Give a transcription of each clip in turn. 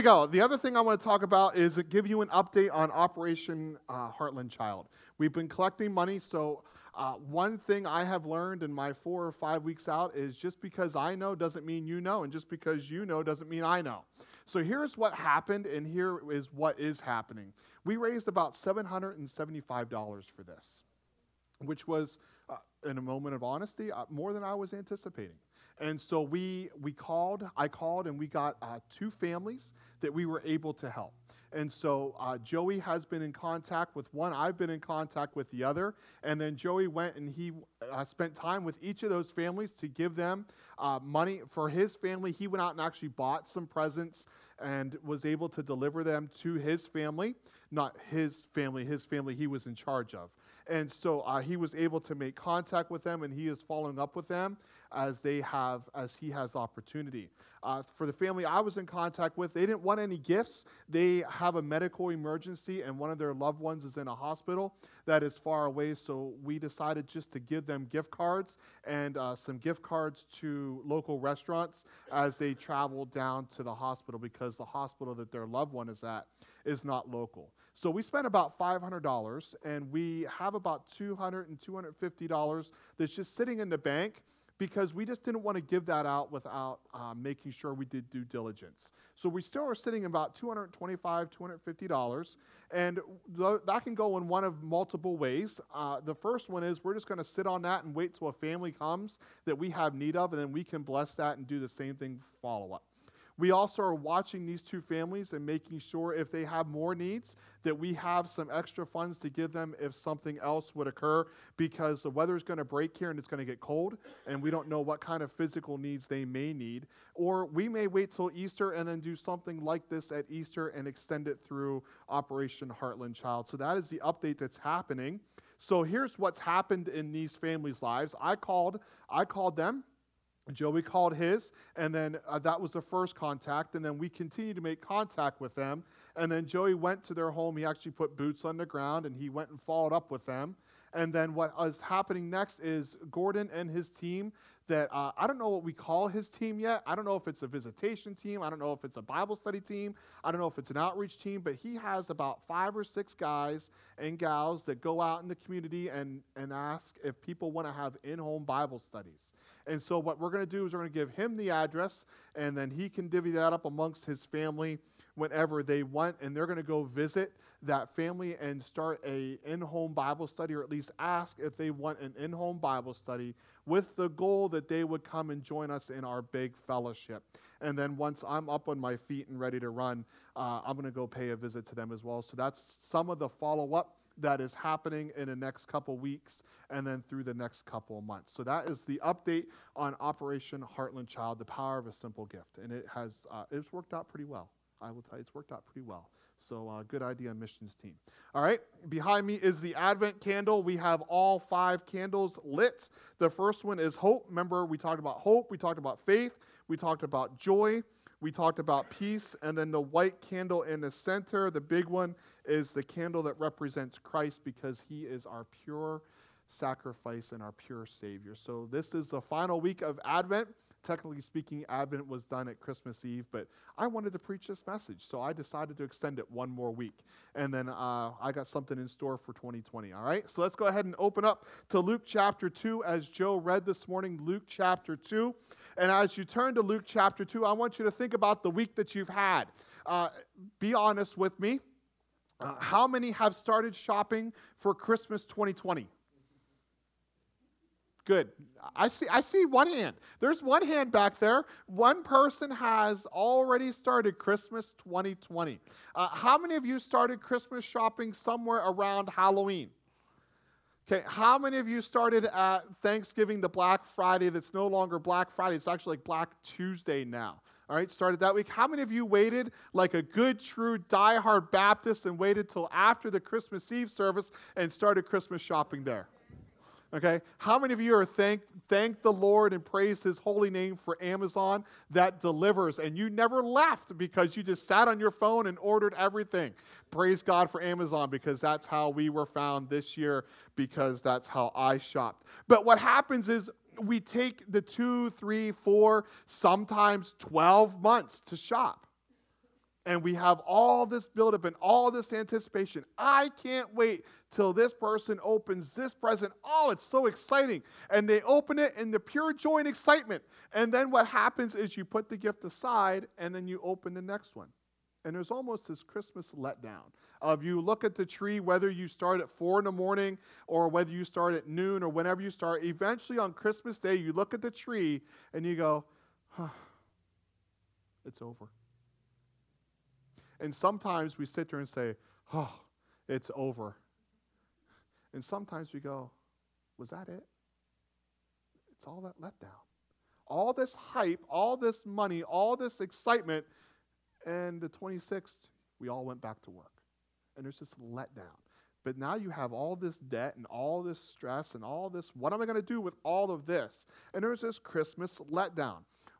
we go. The other thing I want to talk about is give you an update on Operation uh, Heartland Child. We've been collecting money, so uh, one thing I have learned in my four or five weeks out is just because I know doesn't mean you know, and just because you know doesn't mean I know. So here's what happened, and here is what is happening. We raised about $775 for this, which was, uh, in a moment of honesty, uh, more than I was anticipating. And so we, we called, I called, and we got uh, two families that we were able to help. And so uh, Joey has been in contact with one. I've been in contact with the other. And then Joey went and he uh, spent time with each of those families to give them uh, money for his family. He went out and actually bought some presents and was able to deliver them to his family, not his family, his family he was in charge of. And so uh, he was able to make contact with them, and he is following up with them as they have, as he has opportunity. Uh, for the family I was in contact with, they didn't want any gifts. They have a medical emergency, and one of their loved ones is in a hospital that is far away. So we decided just to give them gift cards and uh, some gift cards to local restaurants as they travel down to the hospital because the hospital that their loved one is at is not local. So we spent about $500 and we have about $200 and $250 that's just sitting in the bank because we just didn't want to give that out without uh, making sure we did due diligence. So we still are sitting about 225, $250, and th- that can go in one of multiple ways. Uh, the first one is we're just going to sit on that and wait till a family comes that we have need of, and then we can bless that and do the same thing follow up. We also are watching these two families and making sure if they have more needs that we have some extra funds to give them if something else would occur because the weather is going to break here and it's going to get cold and we don't know what kind of physical needs they may need. Or we may wait till Easter and then do something like this at Easter and extend it through Operation Heartland Child. So that is the update that's happening. So here's what's happened in these families' lives. I called I called them Joey called his, and then uh, that was the first contact. And then we continued to make contact with them. And then Joey went to their home. He actually put boots on the ground and he went and followed up with them. And then what is happening next is Gordon and his team. That uh, I don't know what we call his team yet. I don't know if it's a visitation team. I don't know if it's a Bible study team. I don't know if it's an outreach team. But he has about five or six guys and gals that go out in the community and, and ask if people want to have in home Bible studies. And so, what we're going to do is we're going to give him the address, and then he can divvy that up amongst his family whenever they want. And they're going to go visit that family and start a in-home Bible study, or at least ask if they want an in-home Bible study, with the goal that they would come and join us in our big fellowship. And then once I'm up on my feet and ready to run, uh, I'm going to go pay a visit to them as well. So that's some of the follow-up that is happening in the next couple weeks and then through the next couple months. So that is the update on Operation Heartland Child, the power of a simple gift, and it has uh, it's worked out pretty well. I will tell you, it's worked out pretty well. So uh, good idea, missions team. All right, behind me is the Advent candle. We have all five candles lit. The first one is hope. Remember, we talked about hope. We talked about faith. We talked about joy. We talked about peace, and then the white candle in the center, the big one, is the candle that represents Christ because he is our pure sacrifice and our pure Savior. So, this is the final week of Advent. Technically speaking, Advent was done at Christmas Eve, but I wanted to preach this message, so I decided to extend it one more week. And then uh, I got something in store for 2020. All right, so let's go ahead and open up to Luke chapter 2 as Joe read this morning, Luke chapter 2. And as you turn to Luke chapter 2, I want you to think about the week that you've had. Uh, be honest with me. Uh, how many have started shopping for Christmas 2020? Good. I see, I see one hand. There's one hand back there. One person has already started Christmas 2020. Uh, how many of you started Christmas shopping somewhere around Halloween? Okay, how many of you started at Thanksgiving, the Black Friday that's no longer Black Friday? It's actually like Black Tuesday now. All right, started that week. How many of you waited like a good, true, die-hard Baptist and waited till after the Christmas Eve service and started Christmas shopping there? Okay, how many of you are thank thank the Lord and praise His holy name for Amazon that delivers, and you never left because you just sat on your phone and ordered everything? Praise God for Amazon because that's how we were found this year because that's how I shopped. But what happens is we take the two, three, four, sometimes twelve months to shop. And we have all this buildup and all this anticipation. I can't wait till this person opens this present. Oh, it's so exciting. And they open it in the pure joy and excitement. And then what happens is you put the gift aside and then you open the next one. And there's almost this Christmas letdown of you look at the tree, whether you start at four in the morning or whether you start at noon or whenever you start. Eventually on Christmas Day, you look at the tree and you go, huh, it's over. And sometimes we sit there and say, oh, it's over. And sometimes we go, was that it? It's all that letdown. All this hype, all this money, all this excitement, and the 26th, we all went back to work. And there's this letdown. But now you have all this debt and all this stress and all this. What am I going to do with all of this? And there's this Christmas letdown.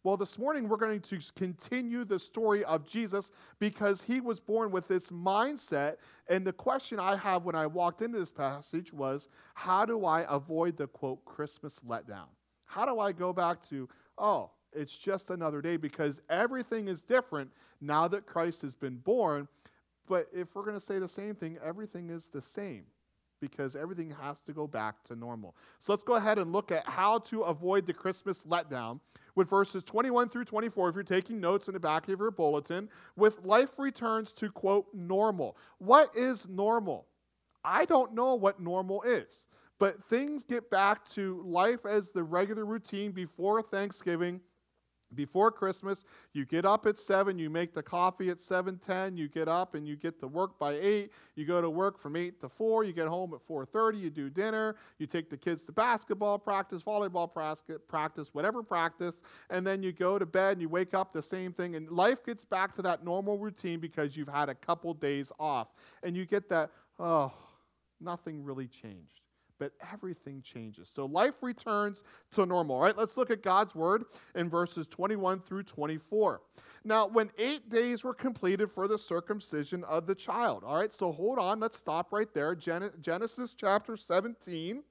Well, this morning we're going to continue the story of Jesus because he was born with this mindset. And the question I have when I walked into this passage was how do I avoid the quote Christmas letdown? How do I go back to, oh, it's just another day because everything is different now that Christ has been born. But if we're going to say the same thing, everything is the same because everything has to go back to normal. So let's go ahead and look at how to avoid the Christmas letdown with verses 21 through 24, if you're taking notes in the back of your bulletin, with life returns to quote normal. What is normal? I don't know what normal is, but things get back to life as the regular routine before Thanksgiving before christmas you get up at 7 you make the coffee at 7.10 you get up and you get to work by 8 you go to work from 8 to 4 you get home at 4.30 you do dinner you take the kids to basketball practice volleyball practice whatever practice and then you go to bed and you wake up the same thing. And life gets back to that normal routine because you've had a couple days off. And you get that oh nothing really changed but everything changes. So life returns to normal. All right, let's look at God's word in verses 21 through 24. Now, when eight days were completed for the circumcision of the child. All right, so hold on, let's stop right there. Genesis chapter 17.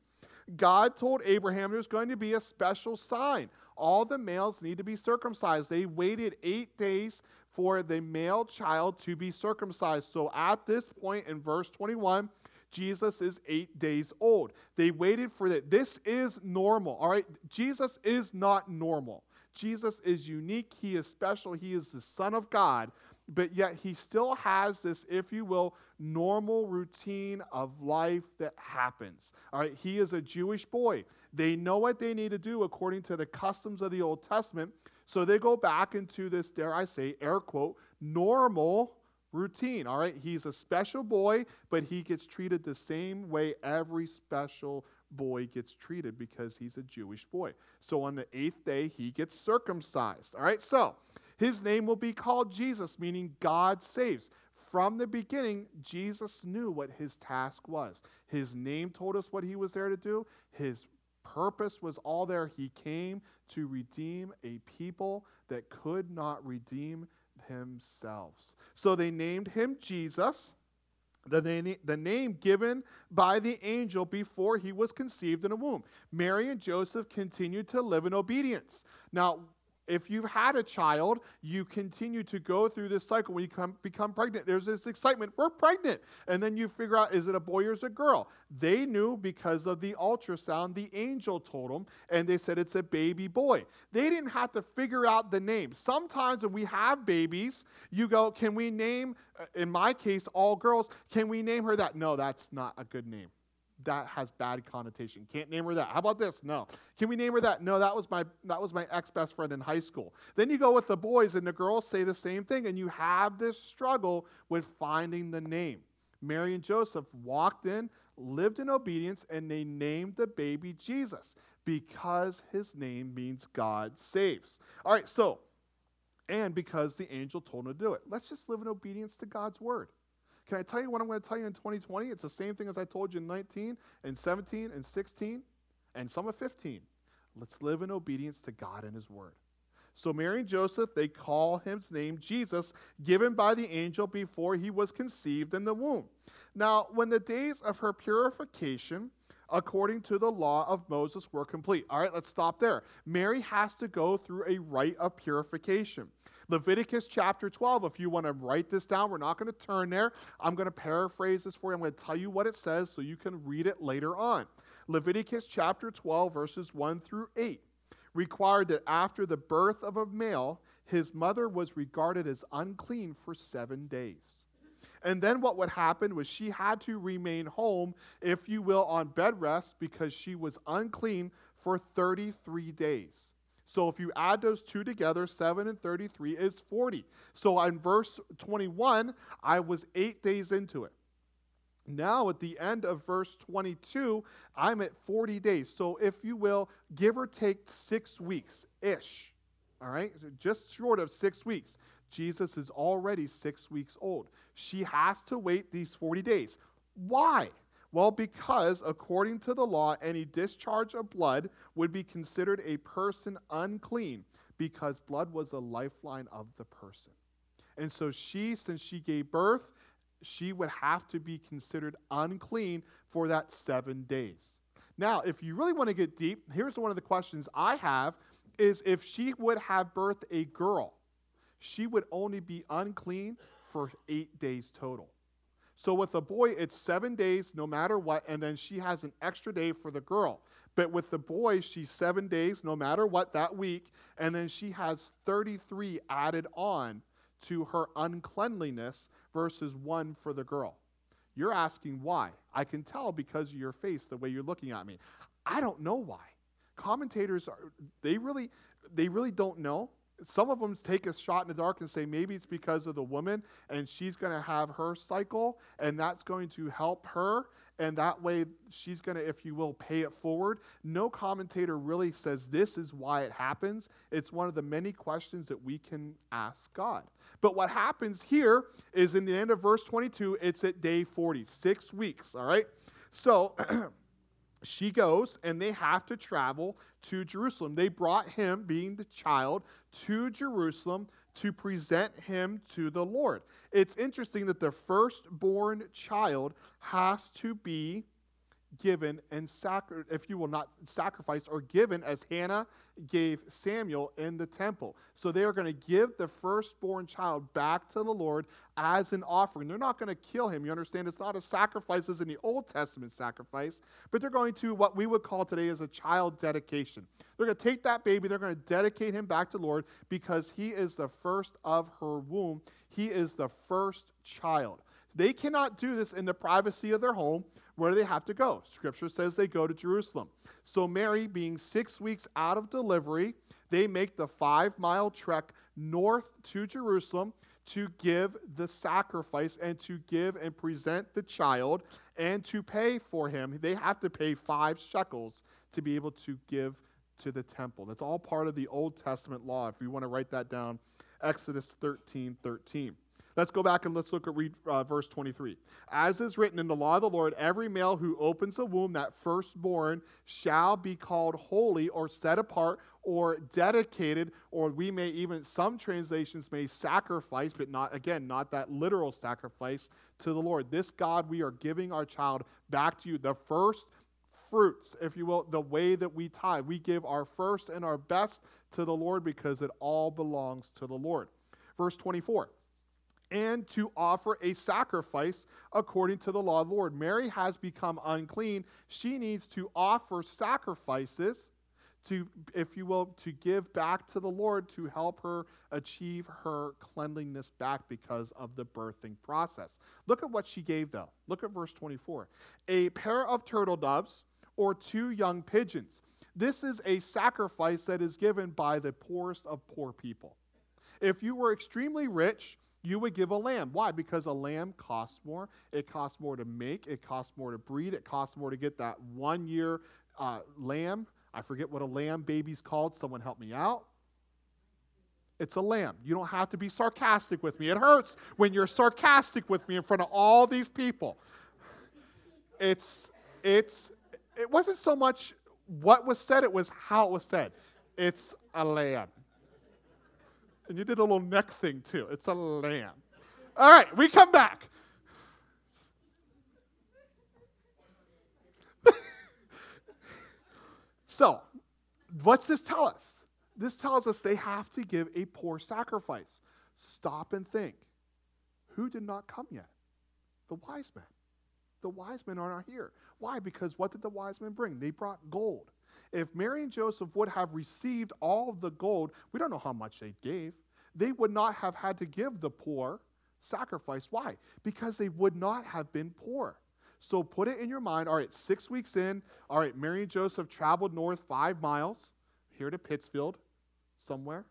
God told Abraham there's going to be a special sign. All the males need to be circumcised. They waited eight days for the male child to be circumcised. So at this point in verse 21, Jesus is eight days old. They waited for that. This is normal, all right? Jesus is not normal. Jesus is unique. He is special. He is the Son of God. But yet he still has this, if you will, normal routine of life that happens. All right, he is a Jewish boy. They know what they need to do according to the customs of the Old Testament. So they go back into this, dare I say, air quote, normal routine. All right, he's a special boy, but he gets treated the same way every special boy gets treated because he's a Jewish boy. So on the eighth day, he gets circumcised. All right, so his name will be called Jesus, meaning God saves. From the beginning, Jesus knew what his task was. His name told us what he was there to do. His purpose was all there. He came to redeem a people that could not redeem themselves. So they named him Jesus, the the name given by the angel before he was conceived in a womb. Mary and Joseph continued to live in obedience. Now, if you've had a child, you continue to go through this cycle. When you come, become pregnant, there's this excitement. We're pregnant. And then you figure out, is it a boy or is it a girl? They knew because of the ultrasound, the angel told them, and they said it's a baby boy. They didn't have to figure out the name. Sometimes when we have babies, you go, can we name, uh, in my case, all girls, can we name her that? No, that's not a good name that has bad connotation. Can't name her that. How about this? No. Can we name her that? No, that was my that was my ex-best friend in high school. Then you go with the boys and the girls say the same thing and you have this struggle with finding the name. Mary and Joseph walked in, lived in obedience and they named the baby Jesus because his name means God saves. All right, so and because the angel told him to do it. Let's just live in obedience to God's word. Can I tell you what I'm going to tell you in 2020? It's the same thing as I told you in 19 and 17 and 16 and some of 15. Let's live in obedience to God and His Word. So Mary and Joseph, they call his name Jesus, given by the angel before he was conceived in the womb. Now, when the days of her purification, according to the law of Moses, were complete. All right, let's stop there. Mary has to go through a rite of purification. Leviticus chapter 12, if you want to write this down, we're not going to turn there. I'm going to paraphrase this for you. I'm going to tell you what it says so you can read it later on. Leviticus chapter 12, verses 1 through 8 required that after the birth of a male, his mother was regarded as unclean for seven days. And then what would happen was she had to remain home, if you will, on bed rest because she was unclean for 33 days. So if you add those two together, 7 and 33 is 40. So in verse 21, I was eight days into it. Now, at the end of verse 22, I'm at 40 days. So, if you will, give or take six weeks ish. All right? Just short of six weeks. Jesus is already six weeks old. She has to wait these 40 days. Why? Well, because according to the law, any discharge of blood would be considered a person unclean because blood was a lifeline of the person. And so she, since she gave birth, she would have to be considered unclean for that seven days. Now, if you really want to get deep, here's one of the questions I have is if she would have birthed a girl, she would only be unclean for eight days total. So with a boy, it's seven days no matter what, and then she has an extra day for the girl. But with the boy, she's seven days no matter what that week, and then she has 33 added on to her uncleanliness versus one for the girl. You're asking why. I can tell because of your face, the way you're looking at me. I don't know why. Commentators are they really they really don't know some of them take a shot in the dark and say maybe it's because of the woman and she's going to have her cycle and that's going to help her and that way she's going to if you will pay it forward. No commentator really says this is why it happens. It's one of the many questions that we can ask god. But what happens here is in the end of verse 22 it's at day 40 six weeks all right? So she goes and they have to travel to Jerusalem. They brought him, being the child, to Jerusalem to present him to the Lord. It's interesting that the firstborn child has to be given and sacri- if you will not sacrifice or given as Hannah gave Samuel in the temple. So they are going to give the firstborn child back to the Lord as an offering. They're not going to kill him. You understand? It's not a sacrifice as in the Old Testament sacrifice, but they're going to what we would call today as a child dedication. They're going to take that baby, they're going to dedicate him back to the Lord because he is the first of her womb. He is the first child. They cannot do this in the privacy of their home. Where do they have to go? Scripture says they go to Jerusalem. So, Mary, being six weeks out of delivery, they make the five mile trek north to Jerusalem to give the sacrifice and to give and present the child and to pay for him. They have to pay five shekels to be able to give to the temple. That's all part of the Old Testament law. If you want to write that down, Exodus 13 13. Let's go back and let's look at read uh, verse 23. As is written in the law of the Lord, every male who opens a womb, that firstborn, shall be called holy or set apart or dedicated, or we may even, some translations may sacrifice, but not, again, not that literal sacrifice to the Lord. This God, we are giving our child back to you. The first fruits, if you will, the way that we tithe. We give our first and our best to the Lord because it all belongs to the Lord. Verse 24 and to offer a sacrifice according to the law of the Lord. Mary has become unclean. She needs to offer sacrifices to, if you will, to give back to the Lord to help her achieve her cleanliness back because of the birthing process. Look at what she gave, though. Look at verse 24. A pair of turtle doves or two young pigeons. This is a sacrifice that is given by the poorest of poor people. If you were extremely rich, you would give a lamb. Why? Because a lamb costs more. It costs more to make, it costs more to breed, it costs more to get that one year uh, lamb. I forget what a lamb baby's called. Someone help me out. It's a lamb. You don't have to be sarcastic with me. It hurts when you're sarcastic with me in front of all these people. It's it's it wasn't so much what was said, it was how it was said. It's a lamb. And you did a little neck thing too. It's a lamb. All right, we come back. so, what's this tell us? this tells us they have to give a poor sacrifice. Stop and think. Who did not come yet? The wise men. The wise men are not here. Why? Because what did the wise men bring? They brought gold. If Mary and Joseph would have received all the gold, we don't know how much they gave, they would not have had to give the poor sacrifice. Why? Because they would not have been poor. So put it in your mind. All right, six weeks in, all right, Mary and Joseph traveled north five miles here to Pittsfield, somewhere.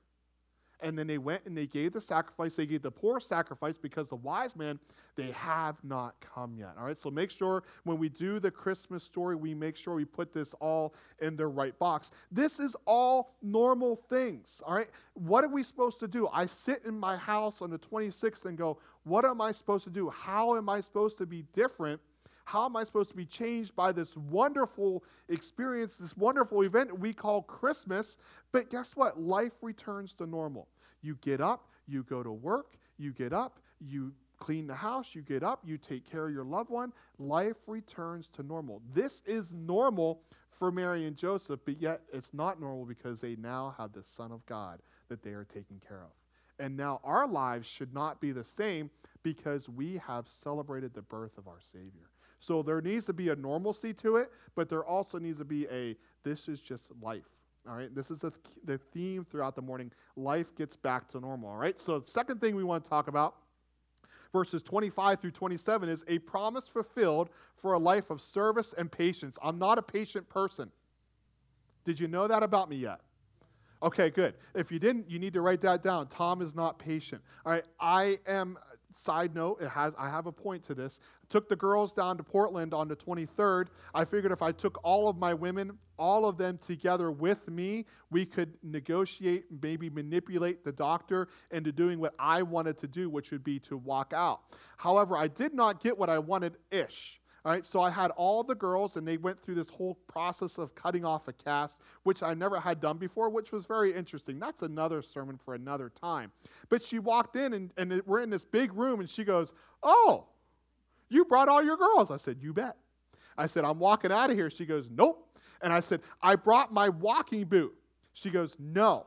And then they went and they gave the sacrifice. They gave the poor sacrifice because the wise men, they have not come yet. All right, so make sure when we do the Christmas story, we make sure we put this all in the right box. This is all normal things. All right, what are we supposed to do? I sit in my house on the 26th and go, what am I supposed to do? How am I supposed to be different? How am I supposed to be changed by this wonderful experience, this wonderful event we call Christmas? But guess what? Life returns to normal. You get up, you go to work, you get up, you clean the house, you get up, you take care of your loved one. Life returns to normal. This is normal for Mary and Joseph, but yet it's not normal because they now have the Son of God that they are taking care of. And now our lives should not be the same because we have celebrated the birth of our Savior. So there needs to be a normalcy to it, but there also needs to be a this is just life. All right, this is a, the theme throughout the morning. Life gets back to normal. All right, so the second thing we want to talk about, verses 25 through 27, is a promise fulfilled for a life of service and patience. I'm not a patient person. Did you know that about me yet? Okay, good. If you didn't, you need to write that down. Tom is not patient. All right, I am side note, it has I have a point to this. took the girls down to Portland on the 23rd. I figured if I took all of my women, all of them together with me, we could negotiate, maybe manipulate the doctor into doing what I wanted to do, which would be to walk out. However, I did not get what I wanted ish. All right, so I had all the girls, and they went through this whole process of cutting off a cast, which I never had done before, which was very interesting. That's another sermon for another time. But she walked in, and, and we're in this big room, and she goes, Oh, you brought all your girls. I said, You bet. I said, I'm walking out of here. She goes, Nope. And I said, I brought my walking boot. She goes, No.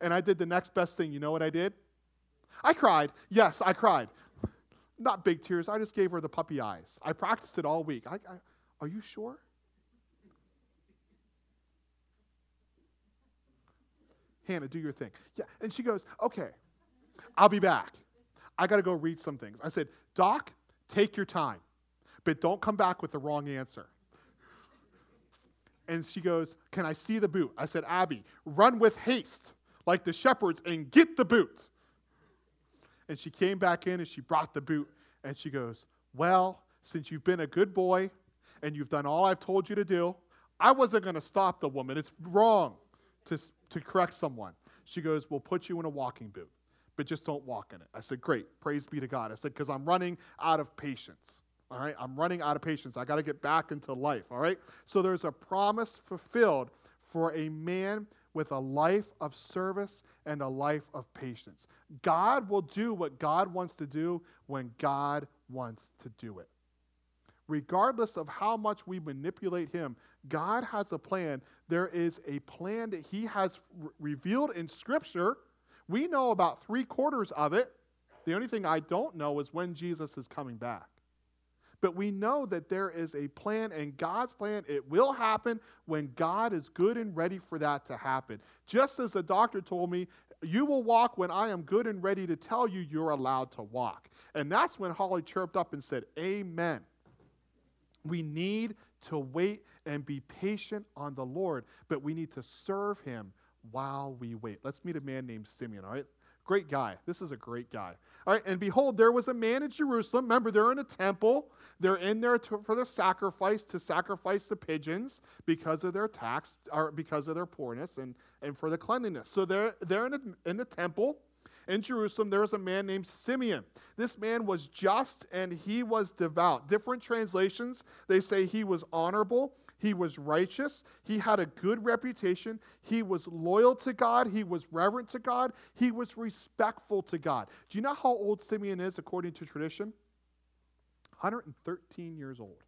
And I did the next best thing. You know what I did? I cried. Yes, I cried not big tears. I just gave her the puppy eyes. I practiced it all week. I, I, are you sure? Hannah, do your thing. Yeah. And she goes, okay, I'll be back. I got to go read some things. I said, Doc, take your time, but don't come back with the wrong answer. And she goes, Can I see the boot? I said, Abby, run with haste like the shepherds and get the boot. And she came back in and she brought the boot and she goes, Well, since you've been a good boy and you've done all I've told you to do, I wasn't going to stop the woman. It's wrong to, to correct someone. She goes, We'll put you in a walking boot, but just don't walk in it. I said, Great. Praise be to God. I said, Because I'm running out of patience. All right. I'm running out of patience. I got to get back into life. All right. So there's a promise fulfilled for a man with a life of service and a life of patience. God will do what God wants to do when God wants to do it. Regardless of how much we manipulate Him, God has a plan. There is a plan that He has re- revealed in Scripture. We know about three quarters of it. The only thing I don't know is when Jesus is coming back. But we know that there is a plan, and God's plan, it will happen when God is good and ready for that to happen. Just as the doctor told me, you will walk when I am good and ready to tell you you're allowed to walk. And that's when Holly chirped up and said, Amen. We need to wait and be patient on the Lord, but we need to serve him while we wait. Let's meet a man named Simeon, all right? Great guy. This is a great guy. All right, and behold, there was a man in Jerusalem. Remember, they're in a temple. They're in there to, for the sacrifice, to sacrifice the pigeons because of their tax, or because of their poorness and, and for the cleanliness. So they're, they're in, a, in the temple in Jerusalem, there was a man named Simeon. This man was just and he was devout. Different translations, they say he was honorable he was righteous. He had a good reputation. He was loyal to God. He was reverent to God. He was respectful to God. Do you know how old Simeon is according to tradition? 113 years old.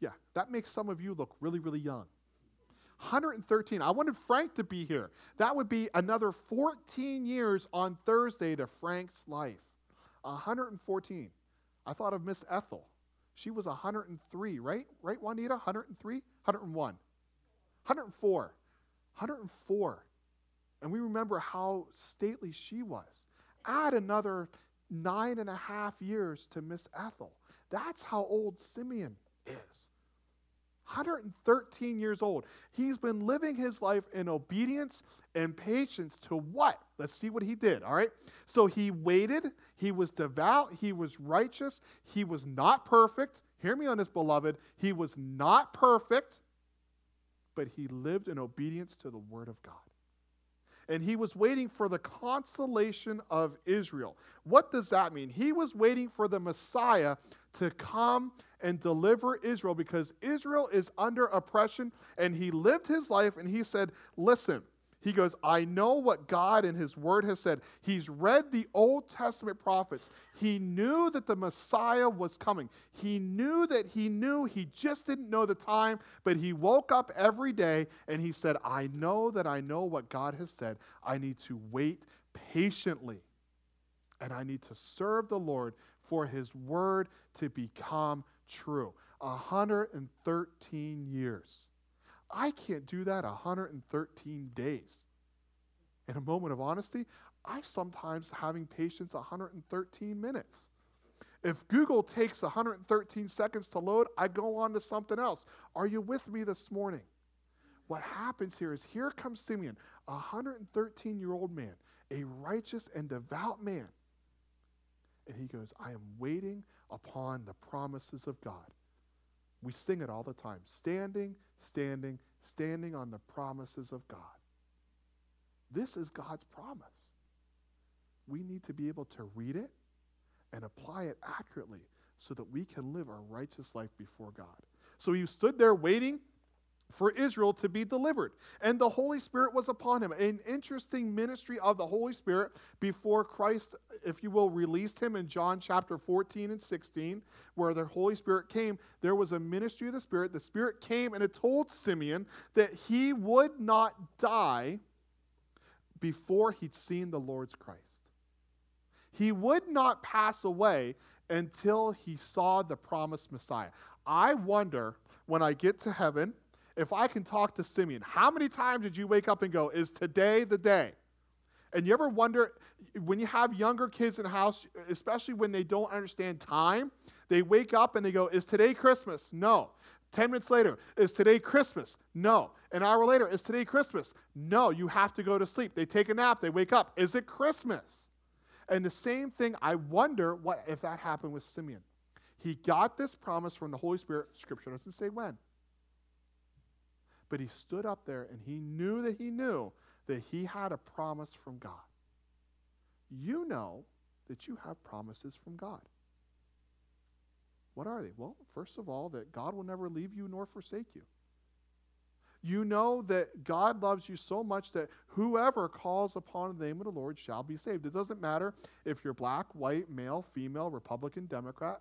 Yeah, that makes some of you look really, really young. 113. I wanted Frank to be here. That would be another 14 years on Thursday to Frank's life. 114. I thought of Miss Ethel. She was 103, right? Right, Juanita? 103? 101. 104. 104. And we remember how stately she was. Add another nine and a half years to Miss Ethel. That's how old Simeon is. 113 years old. He's been living his life in obedience and patience to what? Let's see what he did, all right? So he waited, he was devout, he was righteous, he was not perfect. Hear me on this, beloved. He was not perfect, but he lived in obedience to the word of God and he was waiting for the consolation of Israel. What does that mean? He was waiting for the Messiah to come and deliver Israel because Israel is under oppression, and he lived his life and he said, Listen, he goes, I know what God in His Word has said. He's read the Old Testament prophets. He knew that the Messiah was coming. He knew that he knew. He just didn't know the time, but he woke up every day and he said, I know that I know what God has said. I need to wait patiently and I need to serve the Lord for His Word to become true. 113 years. I can't do that 113 days. In a moment of honesty, I sometimes having patience 113 minutes. If Google takes 113 seconds to load, I go on to something else. Are you with me this morning? What happens here is here comes Simeon, a 113 year old man, a righteous and devout man. And he goes, I am waiting upon the promises of God. We sing it all the time standing, standing, standing on the promises of God. This is God's promise. We need to be able to read it and apply it accurately so that we can live a righteous life before God. So he stood there waiting for Israel to be delivered. And the Holy Spirit was upon him. An interesting ministry of the Holy Spirit before Christ, if you will, released him in John chapter 14 and 16, where the Holy Spirit came. There was a ministry of the Spirit. The Spirit came and it told Simeon that he would not die before he'd seen the Lord's Christ. He would not pass away until he saw the promised Messiah. I wonder when I get to heaven if I can talk to Simeon, how many times did you wake up and go, Is today the day? And you ever wonder when you have younger kids in the house, especially when they don't understand time, they wake up and they go, Is today Christmas? No. 10 minutes later, is today Christmas? No. An hour later, is today Christmas? No. You have to go to sleep. They take a nap, they wake up. Is it Christmas? And the same thing, I wonder what if that happened with Simeon. He got this promise from the Holy Spirit. Scripture doesn't say when. But he stood up there and he knew that he knew that he had a promise from God. You know that you have promises from God. What are they? Well, first of all, that God will never leave you nor forsake you. You know that God loves you so much that whoever calls upon the name of the Lord shall be saved. It doesn't matter if you're black, white, male, female, Republican, Democrat,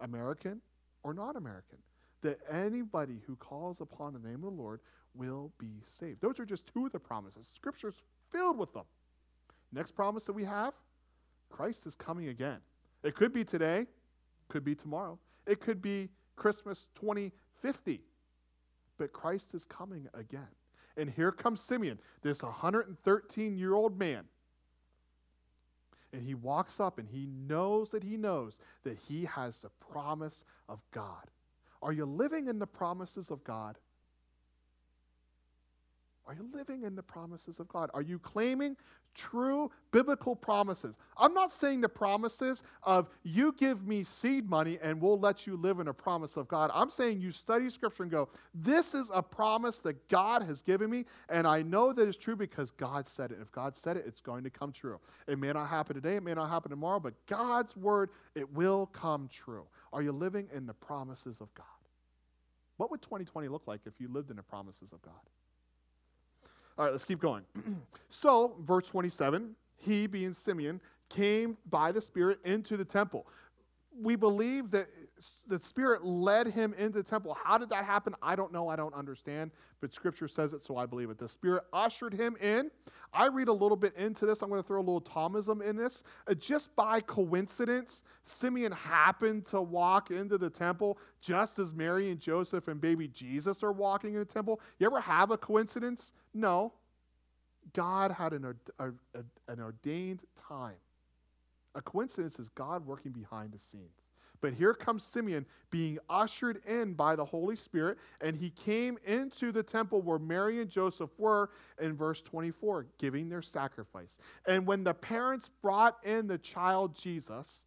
American, or not American that anybody who calls upon the name of the Lord will be saved. Those are just two of the promises. Scripture's filled with them. Next promise that we have Christ is coming again. It could be today, could be tomorrow, it could be Christmas 2050, but Christ is coming again. And here comes Simeon, this 113 year old man. And he walks up and he knows that he knows that he has the promise of God. Are you living in the promises of God? Are you living in the promises of God? Are you claiming true biblical promises? I'm not saying the promises of you give me seed money and we'll let you live in a promise of God. I'm saying you study scripture and go, this is a promise that God has given me, and I know that it's true because God said it. If God said it, it's going to come true. It may not happen today, it may not happen tomorrow, but God's word, it will come true. Are you living in the promises of God? What would 2020 look like if you lived in the promises of God? All right, let's keep going. so, verse 27 he, being Simeon, came by the Spirit into the temple. we believe that the Spirit led him into the temple. How did that happen? I don't know. I don't understand. But Scripture says it, so I believe it. The Spirit ushered him in. I read a little bit into this. I'm going to throw a little Thomism in this. Uh, just by coincidence, Simeon happened to walk into the temple just as Mary and Joseph and baby Jesus are walking in the temple. You ever have a coincidence? No. God had an, an ordained time. A coincidence is God working behind the scenes. But here comes Simeon being ushered in by the Holy Spirit, and he came into the temple where Mary and Joseph were in verse 24, giving their sacrifice. And when the parents brought in the child Jesus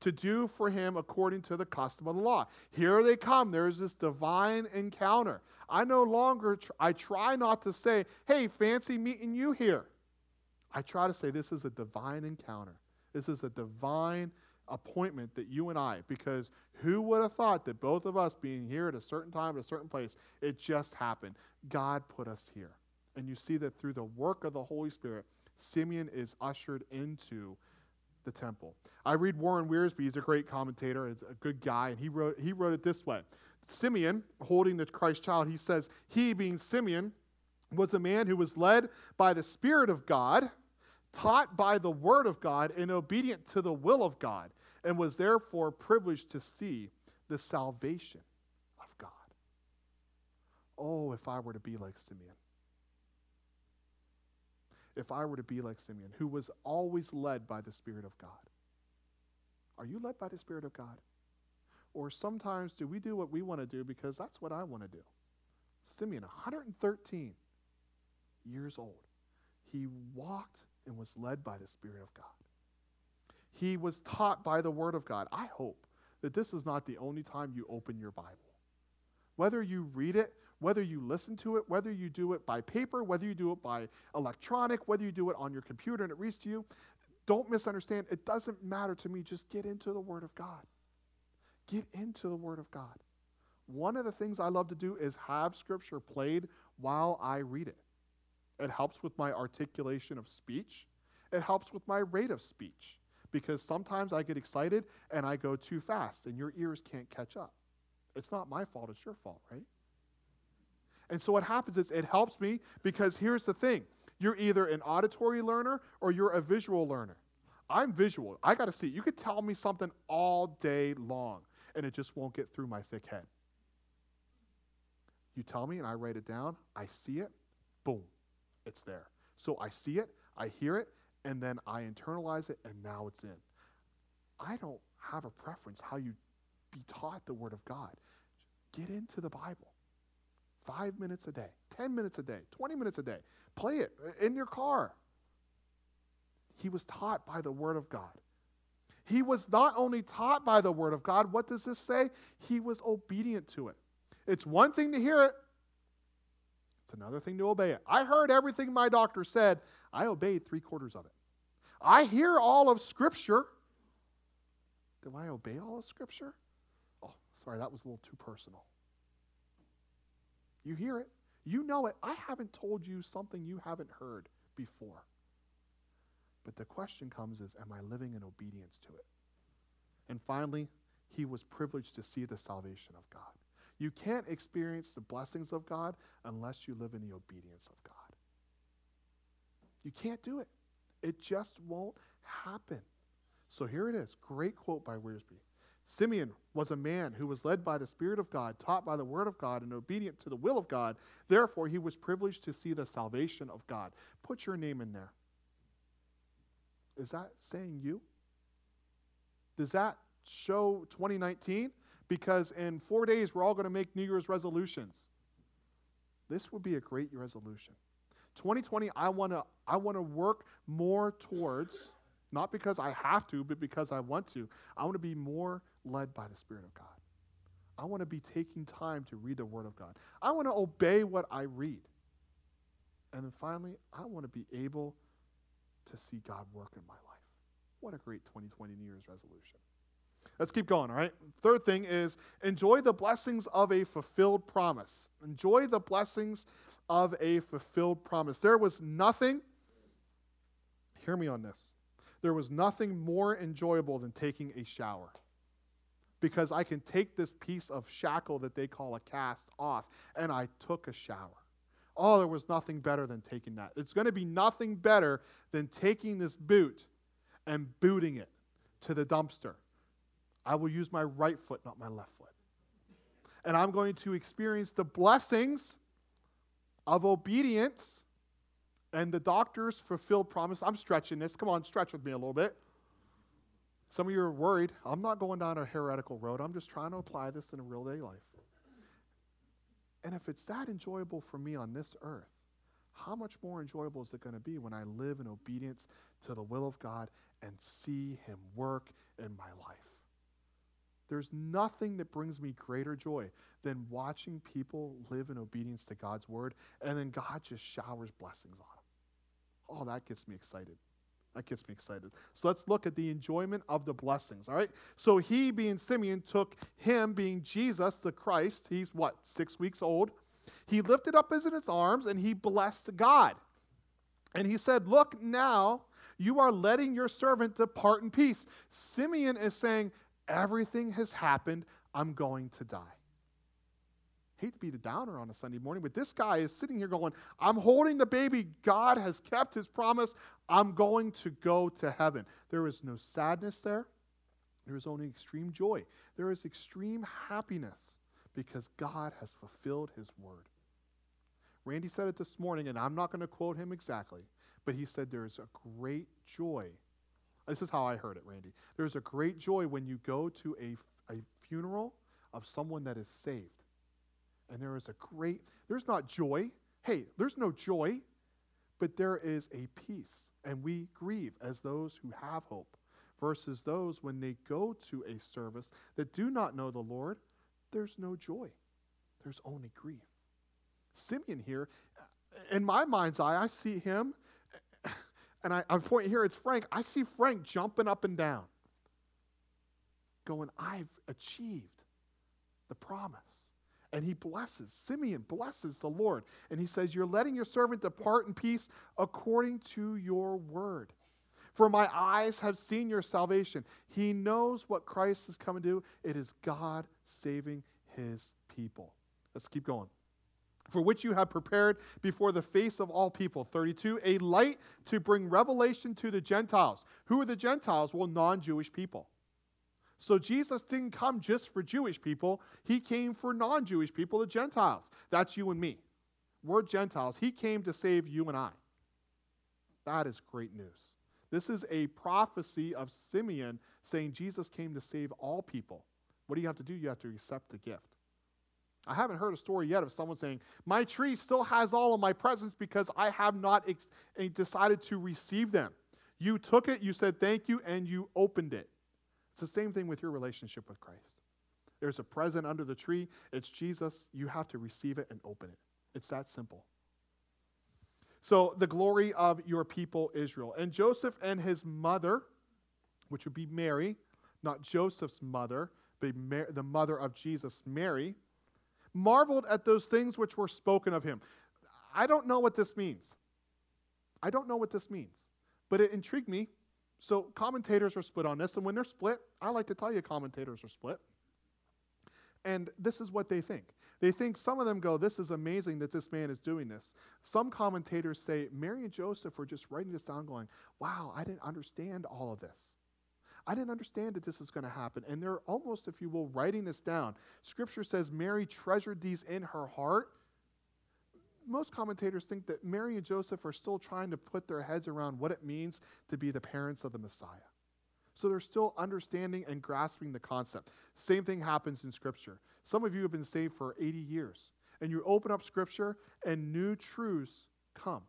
to do for him according to the custom of the law, here they come. There's this divine encounter. I no longer, tr- I try not to say, hey, fancy meeting you here. I try to say this is a divine encounter. This is a divine appointment that you and I, because who would have thought that both of us being here at a certain time, at a certain place, it just happened. God put us here. And you see that through the work of the Holy Spirit, Simeon is ushered into the temple. I read Warren Wiersbe, he's a great commentator, he's a good guy, and he wrote, he wrote it this way. Simeon, holding the Christ child, he says, He, being Simeon, was a man who was led by the Spirit of God taught by the Word of God and obedient to the will of God, and was therefore privileged to see the salvation of God. Oh, if I were to be like Simeon. If I were to be like Simeon, who was always led by the Spirit of God. Are you led by the Spirit of God? Or sometimes do we do what we want to do because that's what I want to do? Simeon, 113 years old, he walked and was led by the Spirit of God. He was taught by the Word of God. I hope that this is not the only time you open your Bible. Whether you read it, whether you listen to it, whether you do it by paper, whether you do it by electronic, whether you do it on your computer and it reads to you, don't misunderstand. It doesn't matter to me. Just get into the Word of God. Get into the Word of God. One of the things I love to do is have Scripture played while I read it. It helps with my articulation of speech. It helps with my rate of speech because sometimes I get excited and I go too fast and your ears can't catch up. It's not my fault, it's your fault, right? And so what happens is it helps me because here's the thing you're either an auditory learner or you're a visual learner. I'm visual. I got to see. You could tell me something all day long and it just won't get through my thick head. You tell me and I write it down, I see it, boom, it's there. So I see it, I hear it, and then I internalize it, and now it's in. I don't have a preference how you be taught the Word of God. Get into the Bible. Five minutes a day, 10 minutes a day, 20 minutes a day. Play it in your car. He was taught by the Word of God. He was not only taught by the Word of God, what does this say? He was obedient to it. It's one thing to hear it, another thing to obey it. I heard everything my doctor said. I obeyed three quarters of it. I hear all of Scripture. Do I obey all of Scripture? Oh, sorry, that was a little too personal. You hear it. You know it. I haven't told you something you haven't heard before. But the question comes is, am I living in obedience to it? And finally, he was privileged to see the salvation of God. You can't experience the blessings of God unless you live in the obedience of God. You can't do it. It just won't happen. So here it is. Great quote by Wiersbe. Simeon was a man who was led by the Spirit of God, taught by the Word of God, and obedient to the will of God. Therefore, he was privileged to see the salvation of God. Put your name in there. Is that saying you? Does that show 2019? Because in four days we're all going to make New Year's resolutions. This would be a great resolution. 2020, I want to I want to work more towards, not because I have to, but because I want to. I want to be more led by the Spirit of God. I want to be taking time to read the Word of God. I want to obey what I read. And then finally, I want to be able to see God work in my life. What a great 2020 New Year's resolution. Let's keep going, all right? Third thing is enjoy the blessings of a fulfilled promise. Enjoy the blessings of a fulfilled promise. There was nothing, hear me on this, there was nothing more enjoyable than taking a shower. because I can take this piece of shackle that they call a cast off. And I took a shower. Oh, there was nothing better than taking that. It's going to be nothing better than taking this boot and booting it to the dumpster. I will use my right foot, not my left foot. And I'm going to experience the blessings of obedience and the doctor's fulfilled promise. I'm stretching this. Come on, stretch with me a little bit. Some of you are worried. I'm not going down a heretical road. I'm just trying to apply this in a real day life. And if it's that enjoyable for me on this earth, how much more enjoyable is it going to be when I live in obedience to the will of God and see Him work in my life? There's nothing that brings me greater joy than watching people live in obedience to God's word and then God just showers blessings on them. Oh, that gets me excited. That gets me excited. So let's look at the enjoyment of the blessings, all right? So he, being Simeon, took him, being Jesus, the Christ, he's what, six weeks old. He lifted up his in his arms and he blessed God. And he said, Look now, you are letting your servant depart in peace. Simeon is saying, Everything has happened. I'm going to die. Hate to be the downer on a Sunday morning, but this guy is sitting here going, I'm holding the baby. God has kept his promise. I'm going to go to heaven. There is no sadness there. There is only extreme joy. There is extreme happiness because God has fulfilled his word. Randy said it this morning, and I'm not going to quote him exactly, but he said there is a great joy this is how I heard it, Randy. There's a great joy when you go to a, a funeral of someone that is saved. And there is a great, there's not joy. Hey, there's no joy, but there is a peace. And we grieve as those who have hope versus those when they go to a service that do not know the Lord, there's no joy. There's only grief. Simeon here, in my mind's eye, I see him and I, I'm pointing here, it's Frank. I see Frank jumping up and down, going, I've achieved the promise. And he blesses, Simeon blesses the Lord. And he says, You're letting your servant depart in peace according to your word. For my eyes have seen your salvation. He knows what Christ is coming to do. It is God saving his people. Let's keep going for which you have prepared before the face of all people. 32, a light to bring revelation to the Gentiles. Who are the Gentiles? Well, non Jewish people. So Jesus didn't come just for Jewish people, he came for non Jewish people, the Gentiles. That's you and me. We're Gentiles. He came to save you and I. That is great news. This is a prophecy of Simeon saying Jesus came to save all people. What do you have to do? You have to accept the gift. I haven't heard a story yet of someone saying, My tree still has all of my presents because I have not ex- eh, decided to receive them. You took it, you said thank you, and you opened it. It's the same thing with your relationship with Christ. There's a present under the tree, it's Jesus. You have to receive it and open it. It's that simple. So, the glory of your people, Israel. And Joseph and his mother, which would be Mary, not Joseph's mother, but the mother of Jesus, Mary marveled at those things which were spoken of him. I don't know what this means. I don't know what this means, but it intrigued me. So commentators are split on this, and when they're split, I like to tell you commentators are split. And this is what they think. They think some of them go, This is amazing that this man is doing this. Some commentators say Mary and Joseph were just writing this down, going, Wow, I didn't understand all of this. I didn't understand that this was going to happen. And they're almost, if you will, writing this down. Scripture says Mary treasured these in her heart. Most commentators think that Mary and Joseph are still trying to put their heads around what it means to be the parents of the Messiah. So they're still understanding and grasping the concept. Same thing happens in Scripture. Some of you have been saved for 80 years, and you open up Scripture, and new truths come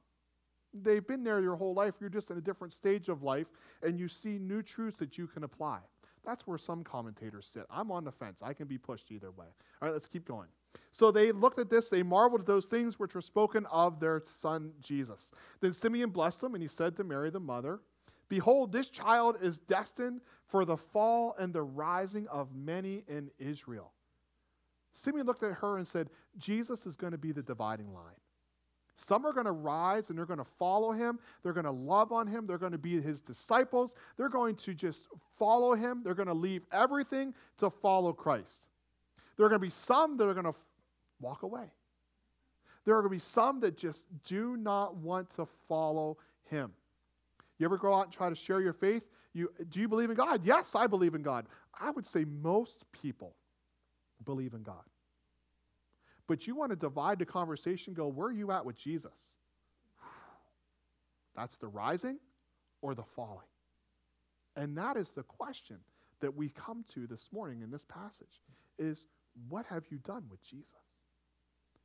they've been there your whole life. You're just in a different stage of life, and you see new truths that you can apply. That's where some commentators sit. I'm on the fence. I can be pushed either way. All right, let's keep going. So they looked at this, they marveled at those things which were spoken of their son Jesus. Then Simeon blessed them, and he said to Mary, the mother, Behold, this child is destined for the fall and the rising of many in Israel. Simeon looked at her and said, Jesus is going to be the dividing line. Some are going to rise and they're going to follow him. They're going to love on him. They're going to be his disciples. They're going to just follow him, they're going to leave everything to follow Christ. There are going to be some that are going to walk away. There are going to be some that just do not want to follow him. You ever go out and try to share your faith? You, do you believe in God? Yes, I believe in God. I would say most people believe in God. But you want to divide the conversation, go, where are you at with Jesus? That's the rising or the falling. And that is the question that we come to this morning in this passage is what have you done with Jesus?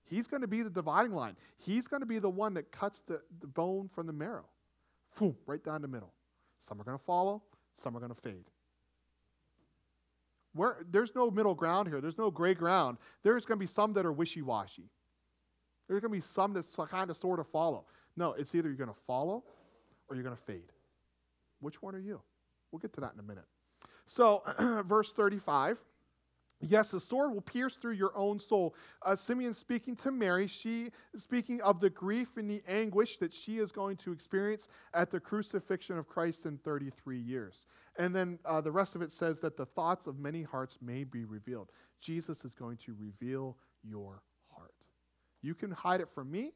He's going to be the dividing line. He's going to be the one that cuts the, the bone from the marrow. Boom, right down the middle. Some are going to follow, some are going to fade. Where, there's no middle ground here. There's no gray ground. There's going to be some that are wishy washy. There's going to be some that kind of sort of follow. No, it's either you're going to follow or you're going to fade. Which one are you? We'll get to that in a minute. So, verse 35 Yes, the sword will pierce through your own soul. Uh, Simeon speaking to Mary, she speaking of the grief and the anguish that she is going to experience at the crucifixion of Christ in 33 years. And then uh, the rest of it says that the thoughts of many hearts may be revealed. Jesus is going to reveal your heart. You can hide it from me,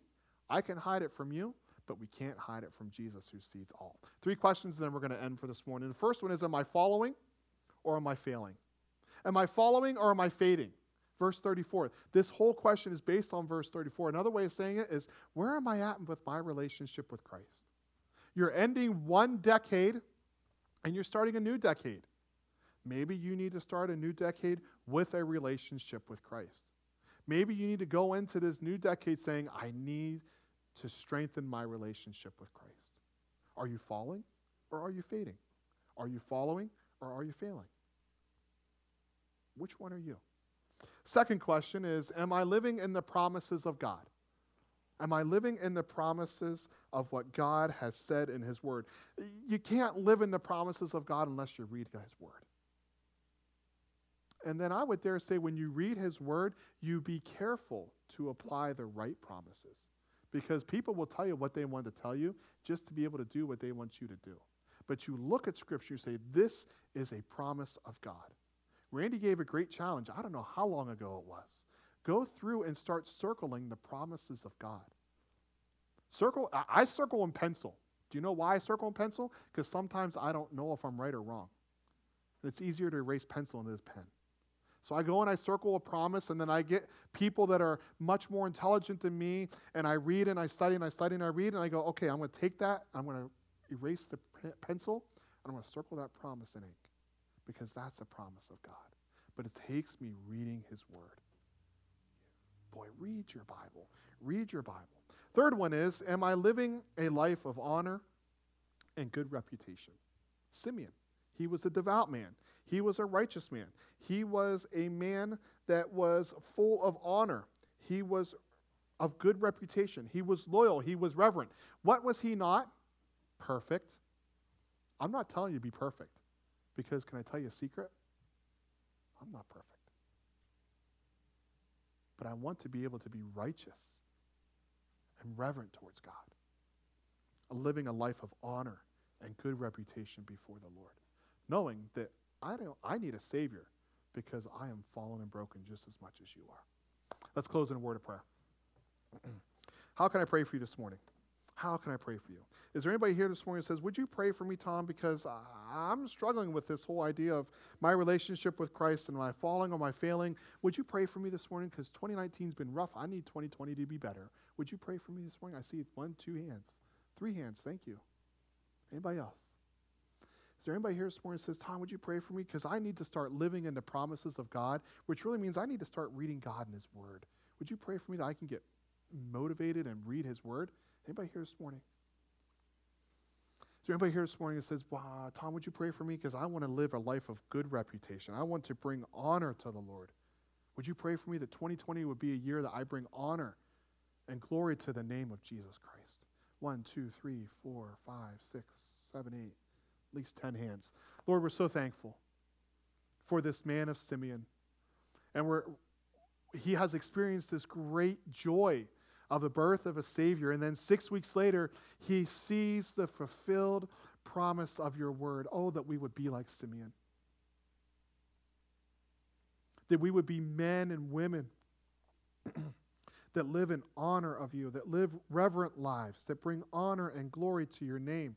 I can hide it from you, but we can't hide it from Jesus who sees all. Three questions, and then we're going to end for this morning. The first one is Am I following or am I failing? Am I following or am I fading? Verse 34. This whole question is based on verse 34. Another way of saying it is where am I at with my relationship with Christ? You're ending one decade and you're starting a new decade. Maybe you need to start a new decade with a relationship with Christ. Maybe you need to go into this new decade saying, I need to strengthen my relationship with Christ. Are you falling or are you fading? Are you following or are you failing? Which one are you? Second question is Am I living in the promises of God? Am I living in the promises of what God has said in His Word? You can't live in the promises of God unless you read His Word. And then I would dare say, when you read His Word, you be careful to apply the right promises. Because people will tell you what they want to tell you just to be able to do what they want you to do. But you look at Scripture, and say, This is a promise of God. Randy gave a great challenge. I don't know how long ago it was. Go through and start circling the promises of God. Circle, I circle in pencil. Do you know why I circle in pencil? Because sometimes I don't know if I'm right or wrong. it's easier to erase pencil than it is pen. So I go and I circle a promise, and then I get people that are much more intelligent than me, and I read and I study and I study and I read, and I go, okay, I'm going to take that, I'm going to erase the pencil, and I'm going to circle that promise in ink because that's a promise of God. But it takes me reading His Word. Boy, read your Bible. Read your Bible. Third one is Am I living a life of honor and good reputation? Simeon, he was a devout man. He was a righteous man. He was a man that was full of honor. He was of good reputation. He was loyal. He was reverent. What was he not? Perfect. I'm not telling you to be perfect. Because, can I tell you a secret? I'm not perfect. But I want to be able to be righteous and reverent towards God, living a life of honor and good reputation before the Lord, knowing that I, don't, I need a Savior because I am fallen and broken just as much as you are. Let's close in a word of prayer. How can I pray for you this morning? How can I pray for you? Is there anybody here this morning that says, Would you pray for me, Tom? Because I'm struggling with this whole idea of my relationship with Christ and my falling or my failing? Would you pray for me this morning? Because 2019 has been rough. I need 2020 to be better. Would you pray for me this morning? I see one, two hands, three hands. Thank you. Anybody else? Is there anybody here this morning that says, Tom, would you pray for me? Because I need to start living in the promises of God, which really means I need to start reading God and His Word. Would you pray for me that I can get motivated and read His Word? Anybody here this morning? Is there anybody here this morning that says, wow, Tom, would you pray for me? Because I want to live a life of good reputation. I want to bring honor to the Lord. Would you pray for me that 2020 would be a year that I bring honor and glory to the name of Jesus Christ? One, two, three, four, five, six, seven, eight, at least 10 hands. Lord, we're so thankful for this man of Simeon. And we're, he has experienced this great joy of the birth of a Savior. And then six weeks later, he sees the fulfilled promise of your word. Oh, that we would be like Simeon. That we would be men and women that live in honor of you, that live reverent lives, that bring honor and glory to your name,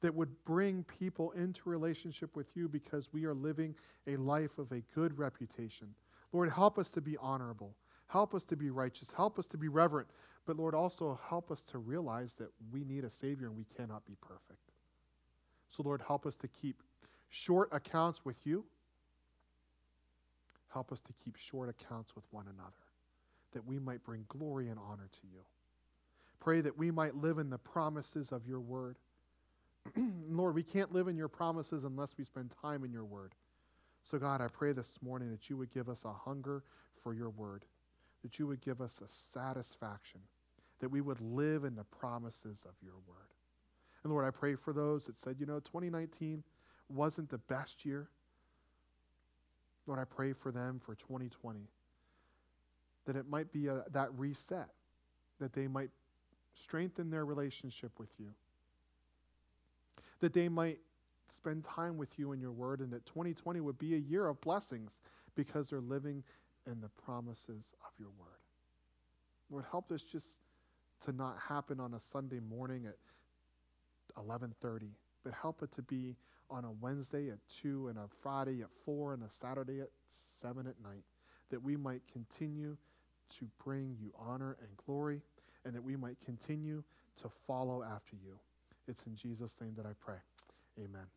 that would bring people into relationship with you because we are living a life of a good reputation. Lord, help us to be honorable. Help us to be righteous. Help us to be reverent. But Lord, also help us to realize that we need a Savior and we cannot be perfect. So, Lord, help us to keep short accounts with you. Help us to keep short accounts with one another, that we might bring glory and honor to you. Pray that we might live in the promises of your word. Lord, we can't live in your promises unless we spend time in your word. So, God, I pray this morning that you would give us a hunger for your word, that you would give us a satisfaction, that we would live in the promises of your word. And Lord, I pray for those that said, you know, 2019 wasn't the best year. Lord, I pray for them for 2020, that it might be a, that reset, that they might strengthen their relationship with you, that they might spend time with you in your word, and that 2020 would be a year of blessings because they're living in the promises of your word. Lord, help this just to not happen on a Sunday morning at 11:30, but help it to be on a Wednesday at 2 and a Friday at 4 and a Saturday at 7 at night, that we might continue to bring you honor and glory, and that we might continue to follow after you. It's in Jesus' name that I pray. Amen.